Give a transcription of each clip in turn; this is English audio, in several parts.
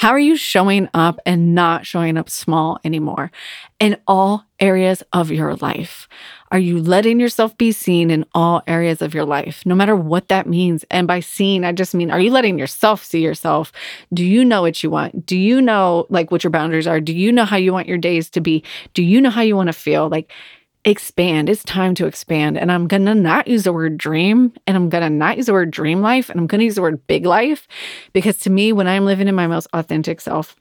How are you showing up and not showing up small anymore in all areas of your life? Are you letting yourself be seen in all areas of your life, no matter what that means? And by seeing, I just mean, are you letting yourself see yourself? Do you know what you want? Do you know like what your boundaries are? Do you know how you want your days to be? Do you know how you want to feel? Like, expand. It's time to expand. And I'm going to not use the word dream and I'm going to not use the word dream life and I'm going to use the word big life because to me, when I'm living in my most authentic self,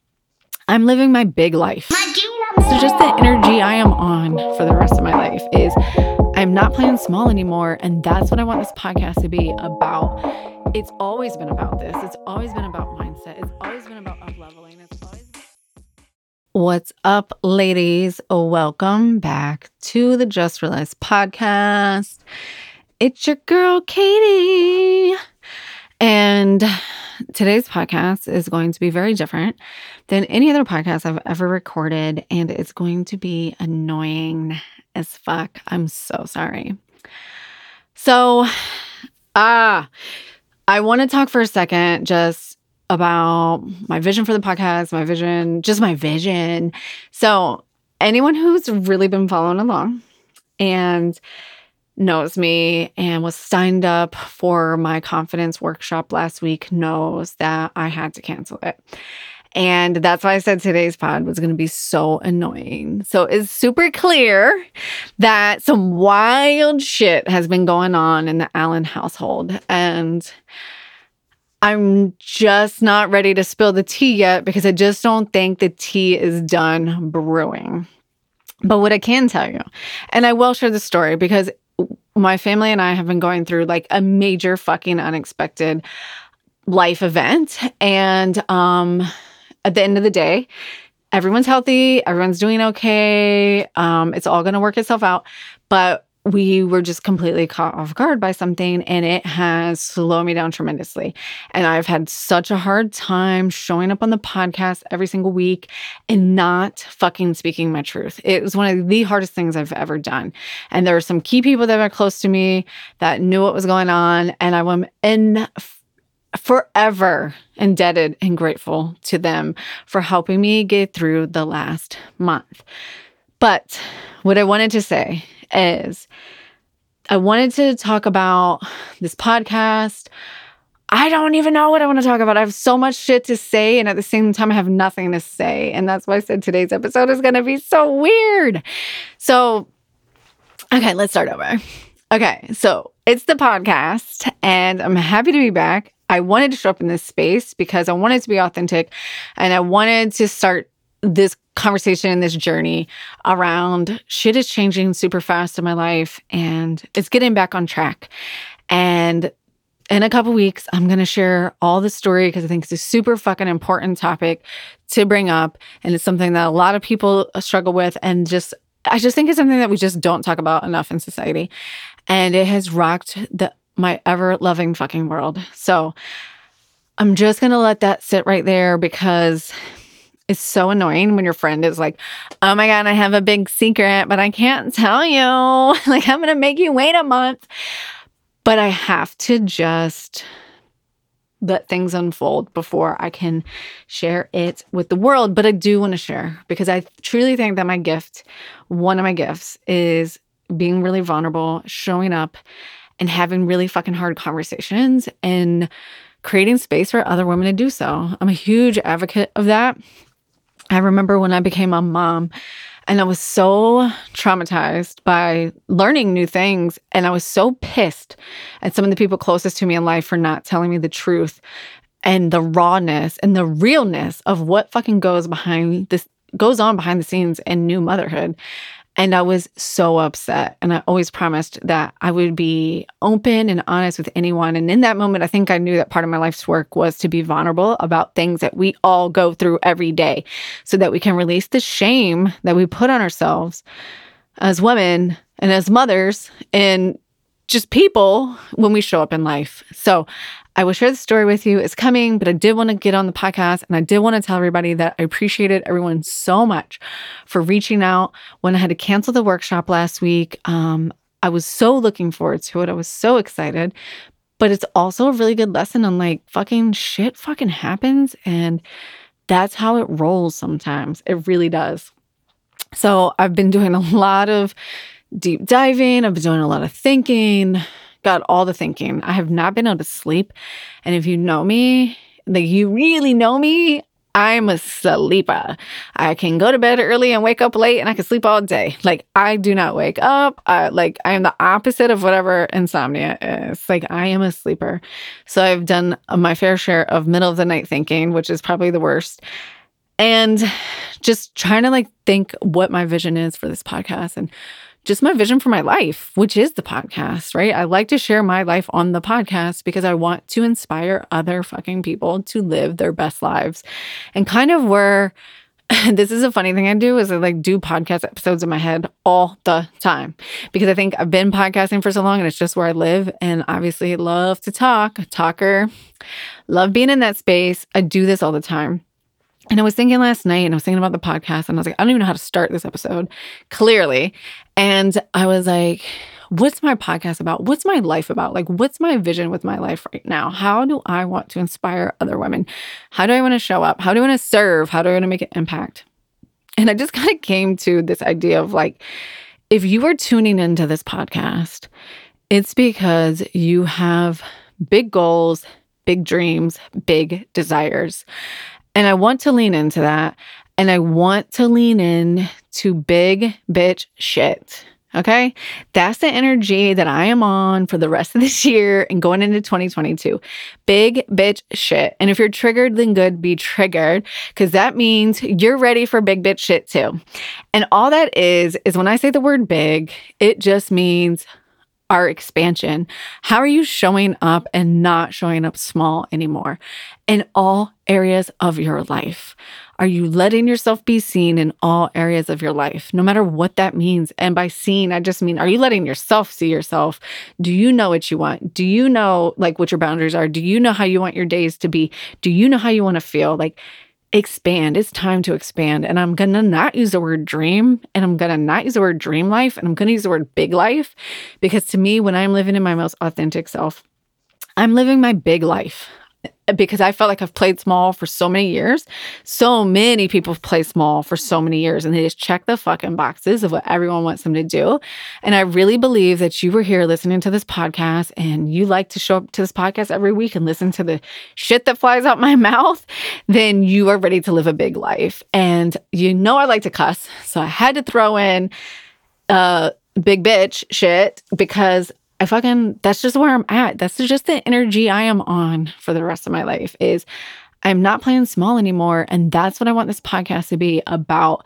I'm living my big life. So just the energy I am on for the rest of my life is I'm not playing small anymore. And that's what I want this podcast to be about. It's always been about this. It's always been about mindset. It's always been about up leveling. It's always What's up, ladies? Welcome back to the Just Realized podcast. It's your girl, Katie. And today's podcast is going to be very different than any other podcast I've ever recorded. And it's going to be annoying as fuck. I'm so sorry. So, ah, I want to talk for a second just about my vision for the podcast, my vision, just my vision. So, anyone who's really been following along and knows me and was signed up for my confidence workshop last week knows that I had to cancel it. And that's why I said today's pod was going to be so annoying. So it's super clear that some wild shit has been going on in the Allen household. And I'm just not ready to spill the tea yet because I just don't think the tea is done brewing. But what I can tell you, and I will share the story because my family and I have been going through like a major fucking unexpected life event. And um, at the end of the day, everyone's healthy, everyone's doing okay. Um, it's all going to work itself out. But we were just completely caught off guard by something and it has slowed me down tremendously. And I've had such a hard time showing up on the podcast every single week and not fucking speaking my truth. It was one of the hardest things I've ever done. And there were some key people that were close to me that knew what was going on. And I am in forever indebted and grateful to them for helping me get through the last month. But what I wanted to say is I wanted to talk about this podcast. I don't even know what I want to talk about. I have so much shit to say, and at the same time, I have nothing to say. And that's why I said today's episode is going to be so weird. So, okay, let's start over. Okay, so it's the podcast, and I'm happy to be back. I wanted to show up in this space because I wanted to be authentic and I wanted to start this conversation and this journey around shit is changing super fast in my life and it's getting back on track. And in a couple weeks, I'm going to share all the story because I think it's a super fucking important topic to bring up. And it's something that a lot of people uh, struggle with. And just, I just think it's something that we just don't talk about enough in society. And it has rocked the, my ever loving fucking world. So I'm just going to let that sit right there because it's so annoying when your friend is like, oh my God, I have a big secret, but I can't tell you. like, I'm going to make you wait a month. But I have to just let things unfold before I can share it with the world. But I do want to share because I truly think that my gift, one of my gifts, is being really vulnerable, showing up, and having really fucking hard conversations and creating space for other women to do so. I'm a huge advocate of that. I remember when I became a mom and I was so traumatized by learning new things. And I was so pissed at some of the people closest to me in life for not telling me the truth and the rawness and the realness of what fucking goes behind this goes on behind the scenes in new motherhood. And I was so upset. And I always promised that I would be open and honest with anyone. And in that moment, I think I knew that part of my life's work was to be vulnerable about things that we all go through every day so that we can release the shame that we put on ourselves as women and as mothers and just people when we show up in life. So I will share the story with you. It's coming, but I did want to get on the podcast and I did want to tell everybody that I appreciated everyone so much for reaching out when I had to cancel the workshop last week. Um, I was so looking forward to it. I was so excited, but it's also a really good lesson on like fucking shit fucking happens and that's how it rolls sometimes. It really does. So I've been doing a lot of deep diving, I've been doing a lot of thinking, got all the thinking. I have not been able to sleep. And if you know me, like you really know me, I'm a sleeper. I can go to bed early and wake up late and I can sleep all day. Like I do not wake up. I, like I am the opposite of whatever insomnia is. Like I am a sleeper. So I've done my fair share of middle of the night thinking, which is probably the worst. And just trying to like think what my vision is for this podcast and just my vision for my life, which is the podcast, right? I like to share my life on the podcast because I want to inspire other fucking people to live their best lives. And kind of where this is a funny thing I do is I like do podcast episodes in my head all the time because I think I've been podcasting for so long and it's just where I live. And obviously, love to talk, talker, love being in that space. I do this all the time. And I was thinking last night and I was thinking about the podcast and I was like, I don't even know how to start this episode, clearly. And I was like, what's my podcast about? What's my life about? Like, what's my vision with my life right now? How do I want to inspire other women? How do I want to show up? How do I want to serve? How do I want to make an impact? And I just kind of came to this idea of like, if you are tuning into this podcast, it's because you have big goals, big dreams, big desires. And I want to lean into that. And I want to lean in to big bitch shit. Okay. That's the energy that I am on for the rest of this year and going into 2022. Big bitch shit. And if you're triggered, then good, be triggered because that means you're ready for big bitch shit too. And all that is, is when I say the word big, it just means our expansion. How are you showing up and not showing up small anymore in all areas of your life? Are you letting yourself be seen in all areas of your life, no matter what that means? And by seen, I just mean, are you letting yourself see yourself? Do you know what you want? Do you know like what your boundaries are? Do you know how you want your days to be? Do you know how you want to feel? Like, expand. It's time to expand. And I'm going to not use the word dream and I'm going to not use the word dream life and I'm going to use the word big life because to me, when I'm living in my most authentic self, I'm living my big life because I felt like I've played small for so many years. So many people play small for so many years and they just check the fucking boxes of what everyone wants them to do. And I really believe that you were here listening to this podcast and you like to show up to this podcast every week and listen to the shit that flies out my mouth, then you are ready to live a big life. And you know I like to cuss, so I had to throw in uh big bitch shit because I fucking that's just where I'm at. That's just the energy I am on for the rest of my life is I'm not playing small anymore and that's what I want this podcast to be about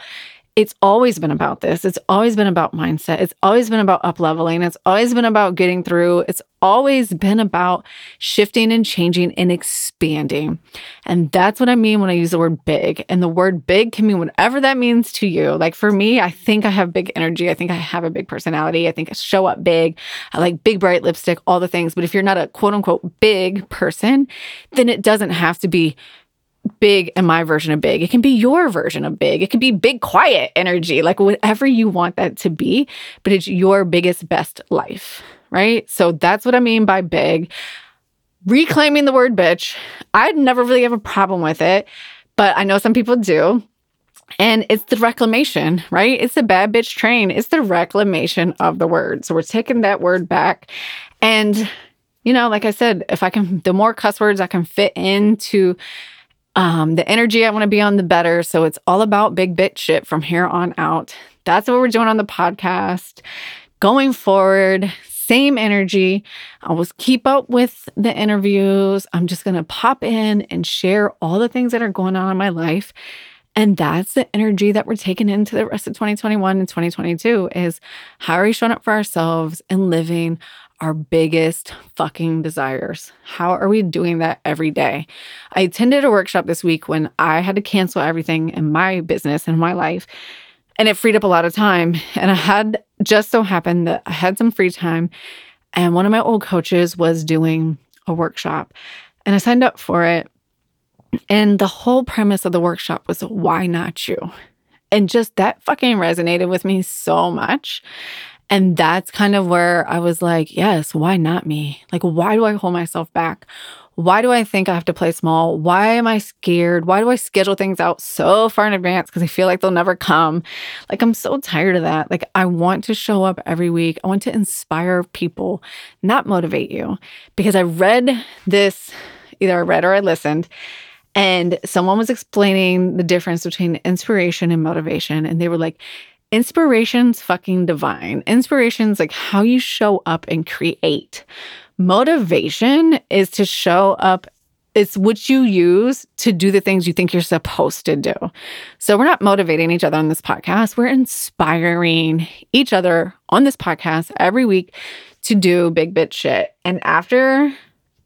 it's always been about this. It's always been about mindset. It's always been about up leveling. It's always been about getting through. It's always been about shifting and changing and expanding. And that's what I mean when I use the word big. And the word big can mean whatever that means to you. Like for me, I think I have big energy. I think I have a big personality. I think I show up big. I like big, bright lipstick, all the things. But if you're not a quote unquote big person, then it doesn't have to be big and my version of big. It can be your version of big. It can be big, quiet energy, like whatever you want that to be, but it's your biggest, best life, right? So that's what I mean by big. Reclaiming the word bitch, I'd never really have a problem with it, but I know some people do. And it's the reclamation, right? It's the bad bitch train. It's the reclamation of the word. So we're taking that word back. And, you know, like I said, if I can, the more cuss words I can fit into um, the energy I want to be on, the better. So it's all about big bit shit from here on out. That's what we're doing on the podcast. Going forward, same energy. I will keep up with the interviews. I'm just going to pop in and share all the things that are going on in my life. And that's the energy that we're taking into the rest of 2021 and 2022 is how are we showing up for ourselves and living our biggest fucking desires. How are we doing that every day? I attended a workshop this week when I had to cancel everything in my business and my life, and it freed up a lot of time. And I had just so happened that I had some free time, and one of my old coaches was doing a workshop, and I signed up for it. And the whole premise of the workshop was why not you? And just that fucking resonated with me so much. And that's kind of where I was like, yes, why not me? Like, why do I hold myself back? Why do I think I have to play small? Why am I scared? Why do I schedule things out so far in advance because I feel like they'll never come? Like, I'm so tired of that. Like, I want to show up every week. I want to inspire people, not motivate you. Because I read this, either I read or I listened, and someone was explaining the difference between inspiration and motivation. And they were like, inspiration's fucking divine. Inspiration's like how you show up and create. Motivation is to show up, it's what you use to do the things you think you're supposed to do. So we're not motivating each other on this podcast. We're inspiring each other on this podcast every week to do big bit shit. And after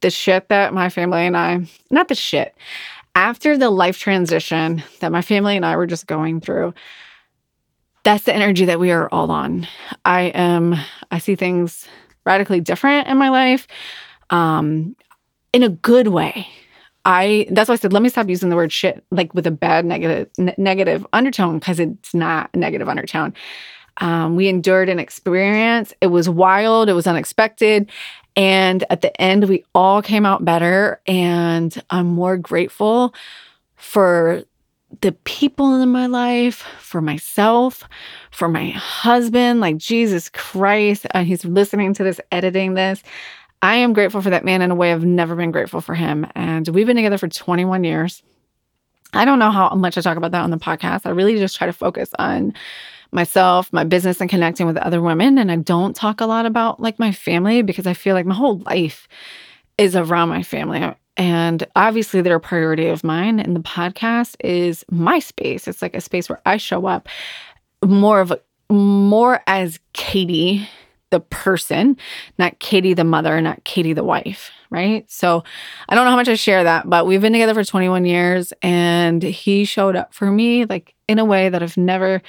the shit that my family and I, not the shit, after the life transition that my family and I were just going through, that's the energy that we are all on. I am, I see things radically different in my life um, in a good way. I that's why I said let me stop using the word shit like with a bad negative n- negative undertone because it's not a negative undertone. Um, we endured an experience. It was wild. It was unexpected, and at the end, we all came out better. And I'm more grateful for the people in my life, for myself, for my husband, like Jesus Christ, uh, he's listening to this, editing this. I am grateful for that man in a way I've never been grateful for him. And we've been together for 21 years. I don't know how much I talk about that on the podcast. I really just try to focus on myself, my business, and connecting with other women. And I don't talk a lot about like my family because I feel like my whole life is around my family. And obviously, they're a priority of mine. And the podcast is my space. It's like a space where I show up more of a, more as Katie, the person, not Katie, the mother, not Katie, the wife. Right. So I don't know how much I share that, but we've been together for 21 years and he showed up for me like in a way that I've never,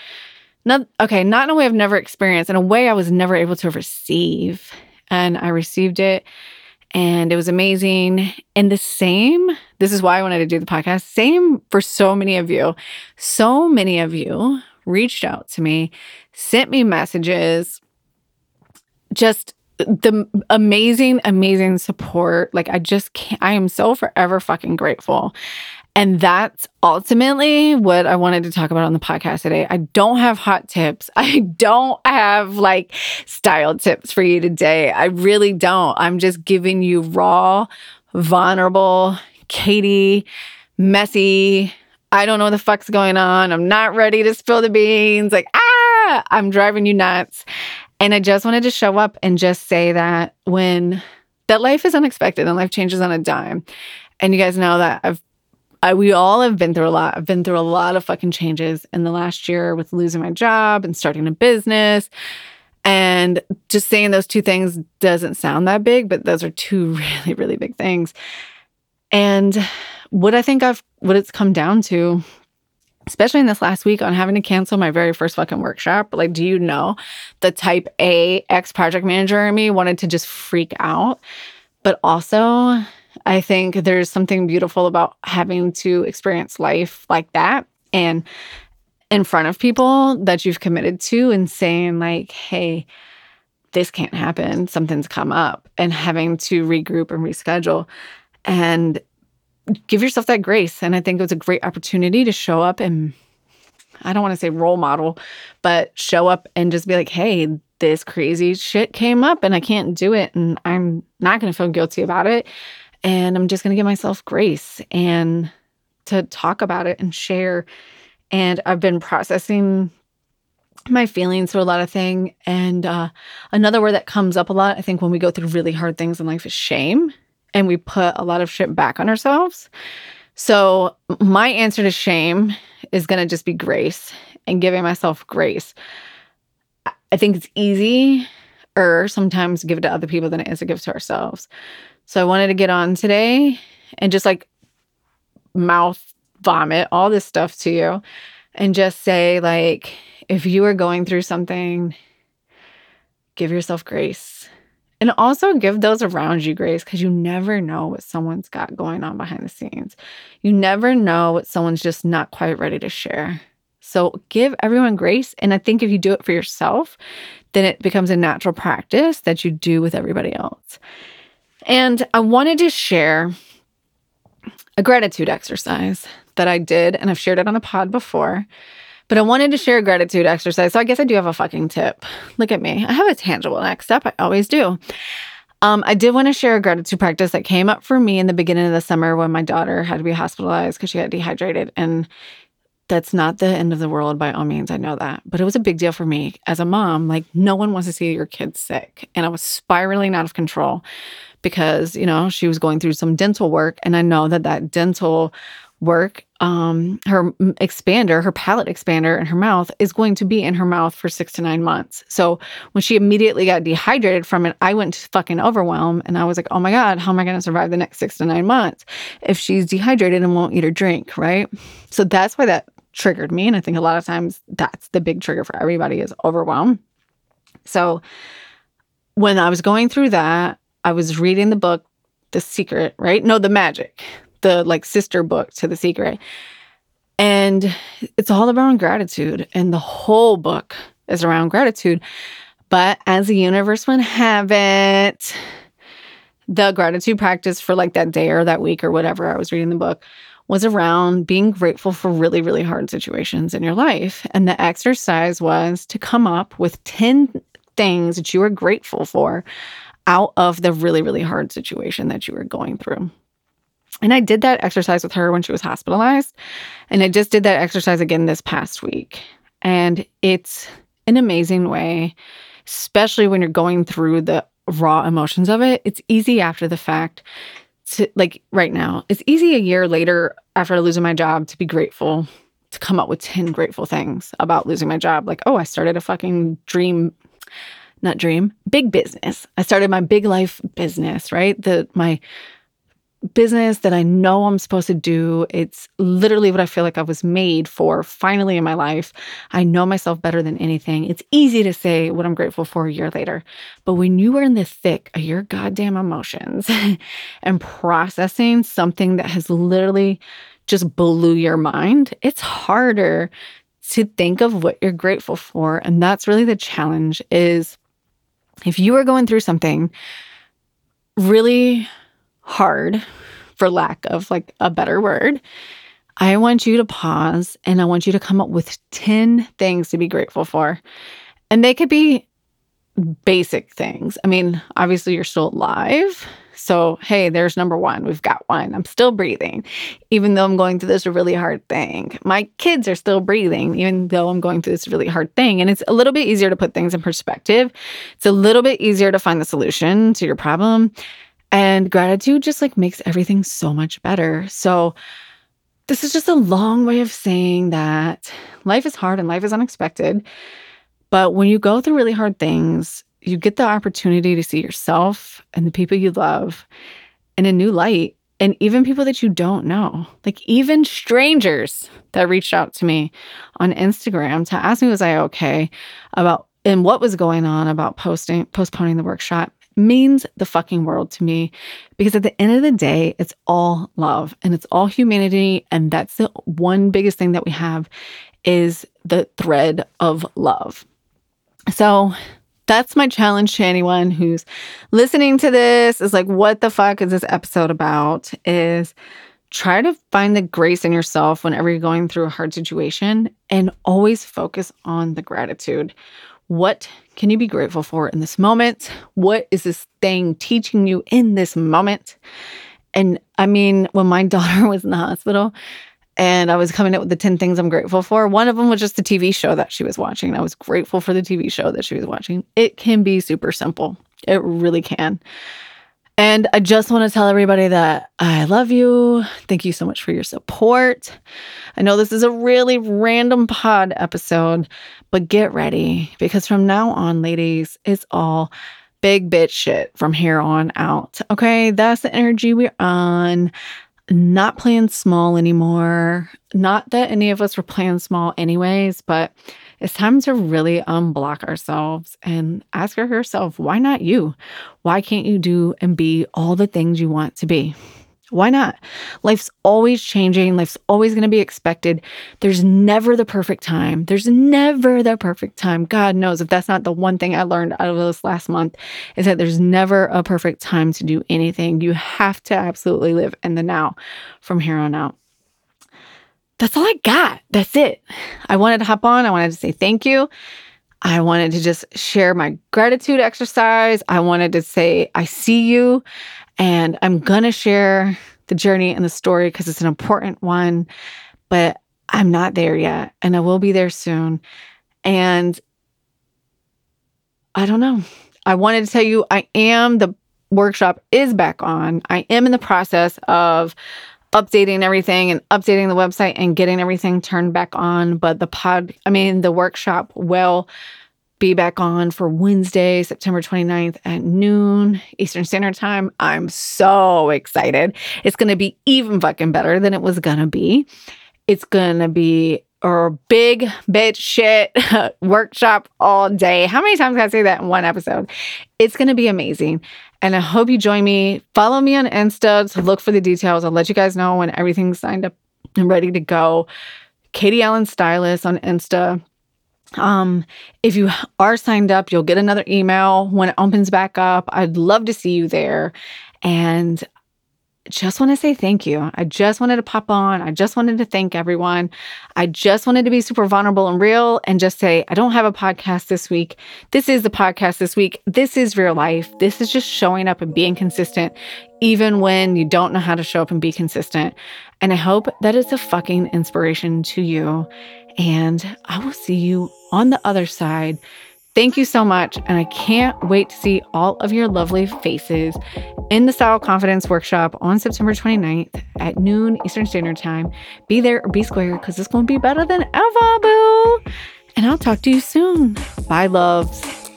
not, okay, not in a way I've never experienced, in a way I was never able to receive. And I received it and it was amazing. And the same, this is why I wanted to do the podcast, same for so many of you. So many of you reached out to me, sent me messages, just the amazing, amazing support. Like, I just can't, I am so forever fucking grateful. And that's ultimately what I wanted to talk about on the podcast today. I don't have hot tips. I don't have like style tips for you today. I really don't. I'm just giving you raw, vulnerable, Katie, messy. I don't know what the fuck's going on. I'm not ready to spill the beans. Like, ah, I'm driving you nuts. And I just wanted to show up and just say that when that life is unexpected and life changes on a dime. And you guys know that I've I, we all have been through a lot. I've been through a lot of fucking changes in the last year with losing my job and starting a business. And just saying those two things doesn't sound that big, but those are two really, really big things. And what I think I've, what it's come down to, especially in this last week on having to cancel my very first fucking workshop, like, do you know the type A ex project manager in me wanted to just freak out? But also, I think there's something beautiful about having to experience life like that and in front of people that you've committed to and saying, like, hey, this can't happen. Something's come up, and having to regroup and reschedule and give yourself that grace. And I think it was a great opportunity to show up and I don't want to say role model, but show up and just be like, hey, this crazy shit came up and I can't do it. And I'm not going to feel guilty about it. And I'm just going to give myself grace and to talk about it and share. And I've been processing my feelings through a lot of things. And uh, another word that comes up a lot, I think, when we go through really hard things in life is shame. And we put a lot of shit back on ourselves. So, my answer to shame is going to just be grace and giving myself grace. I think it's easy or sometimes give it to other people than it is to give to ourselves. So I wanted to get on today and just like mouth vomit all this stuff to you and just say, like, if you are going through something, give yourself grace. And also give those around you grace because you never know what someone's got going on behind the scenes. You never know what someone's just not quite ready to share. So give everyone grace. And I think if you do it for yourself, then it becomes a natural practice that you do with everybody else. And I wanted to share a gratitude exercise that I did, and I've shared it on the pod before. But I wanted to share a gratitude exercise. So I guess I do have a fucking tip. Look at me. I have a tangible next step. I always do. Um, I did want to share a gratitude practice that came up for me in the beginning of the summer when my daughter had to be hospitalized because she got dehydrated. And that's not the end of the world by all means. I know that. But it was a big deal for me as a mom. Like, no one wants to see your kid sick. And I was spiraling out of control because, you know, she was going through some dental work. And I know that that dental work, um, her expander, her palate expander in her mouth is going to be in her mouth for six to nine months. So when she immediately got dehydrated from it, I went to fucking overwhelm and I was like, oh my God, how am I going to survive the next six to nine months if she's dehydrated and won't eat or drink? Right. So that's why that triggered me. And I think a lot of times that's the big trigger for everybody is overwhelm. So when I was going through that, I was reading the book, The Secret, right? No, The Magic, the like sister book to The Secret. And it's all around gratitude. And the whole book is around gratitude. But as the universe would have it, the gratitude practice for like that day or that week or whatever I was reading the book was around being grateful for really, really hard situations in your life. And the exercise was to come up with 10 things that you are grateful for out of the really, really hard situation that you were going through. And I did that exercise with her when she was hospitalized. And I just did that exercise again this past week. And it's an amazing way, especially when you're going through the raw emotions of it. It's easy after the fact to, like right now, it's easy a year later after losing my job to be grateful, to come up with 10 grateful things about losing my job. Like, oh, I started a fucking dream not dream, big business. I started my big life business, right? The my business that I know I'm supposed to do. It's literally what I feel like I was made for finally in my life. I know myself better than anything. It's easy to say what I'm grateful for a year later. But when you are in the thick of your goddamn emotions and processing something that has literally just blew your mind, it's harder to think of what you're grateful for. And that's really the challenge is if you are going through something really hard, for lack of like a better word, I want you to pause and I want you to come up with 10 things to be grateful for. And they could be basic things. I mean, obviously, you're still alive. So, hey, there's number one. We've got one. I'm still breathing, even though I'm going through this really hard thing. My kids are still breathing, even though I'm going through this really hard thing. And it's a little bit easier to put things in perspective. It's a little bit easier to find the solution to your problem. And gratitude just like makes everything so much better. So, this is just a long way of saying that life is hard and life is unexpected. But when you go through really hard things, you get the opportunity to see yourself and the people you love in a new light and even people that you don't know. Like even strangers that reached out to me on instagram to ask me was i okay about and what was going on about posting postponing the workshop? means the fucking world to me because at the end of the day it's all love and it's all humanity and that's the one biggest thing that we have is the thread of love. So that's my challenge to anyone who's listening to this is like, what the fuck is this episode about? Is try to find the grace in yourself whenever you're going through a hard situation and always focus on the gratitude. What can you be grateful for in this moment? What is this thing teaching you in this moment? And I mean, when my daughter was in the hospital, and I was coming up with the 10 things I'm grateful for. One of them was just the TV show that she was watching. I was grateful for the TV show that she was watching. It can be super simple, it really can. And I just want to tell everybody that I love you. Thank you so much for your support. I know this is a really random pod episode, but get ready because from now on, ladies, it's all big bitch shit from here on out. Okay, that's the energy we're on not playing small anymore. Not that any of us were playing small, anyways, but it's time to really unblock ourselves and ask yourself, why not you? Why can't you do and be all the things you want to be? Why not? Life's always changing. Life's always going to be expected. There's never the perfect time. There's never the perfect time. God knows if that's not the one thing I learned out of this last month is that there's never a perfect time to do anything. You have to absolutely live in the now from here on out. That's all I got. That's it. I wanted to hop on. I wanted to say thank you. I wanted to just share my gratitude exercise. I wanted to say, I see you. And I'm going to share the journey and the story because it's an important one, but I'm not there yet. And I will be there soon. And I don't know. I wanted to tell you, I am, the workshop is back on. I am in the process of updating everything and updating the website and getting everything turned back on. But the pod, I mean, the workshop will be back on for Wednesday, September 29th at noon Eastern Standard Time. I'm so excited. It's going to be even fucking better than it was going to be. It's going to be a big bitch shit workshop all day. How many times can I say that in one episode? It's going to be amazing. And I hope you join me. Follow me on Insta to look for the details. I'll let you guys know when everything's signed up and ready to go. Katie Allen Stylist on Insta. Um, if you are signed up, you'll get another email when it opens back up. I'd love to see you there. And just want to say thank you. I just wanted to pop on. I just wanted to thank everyone. I just wanted to be super vulnerable and real and just say, I don't have a podcast this week. This is the podcast this week. This is real life. This is just showing up and being consistent, even when you don't know how to show up and be consistent. And I hope that is a fucking inspiration to you. And I will see you on the other side. Thank you so much. And I can't wait to see all of your lovely faces in the Style Confidence Workshop on September 29th at noon Eastern Standard Time. Be there or be square because it's going to be better than ever, boo. And I'll talk to you soon. Bye, loves.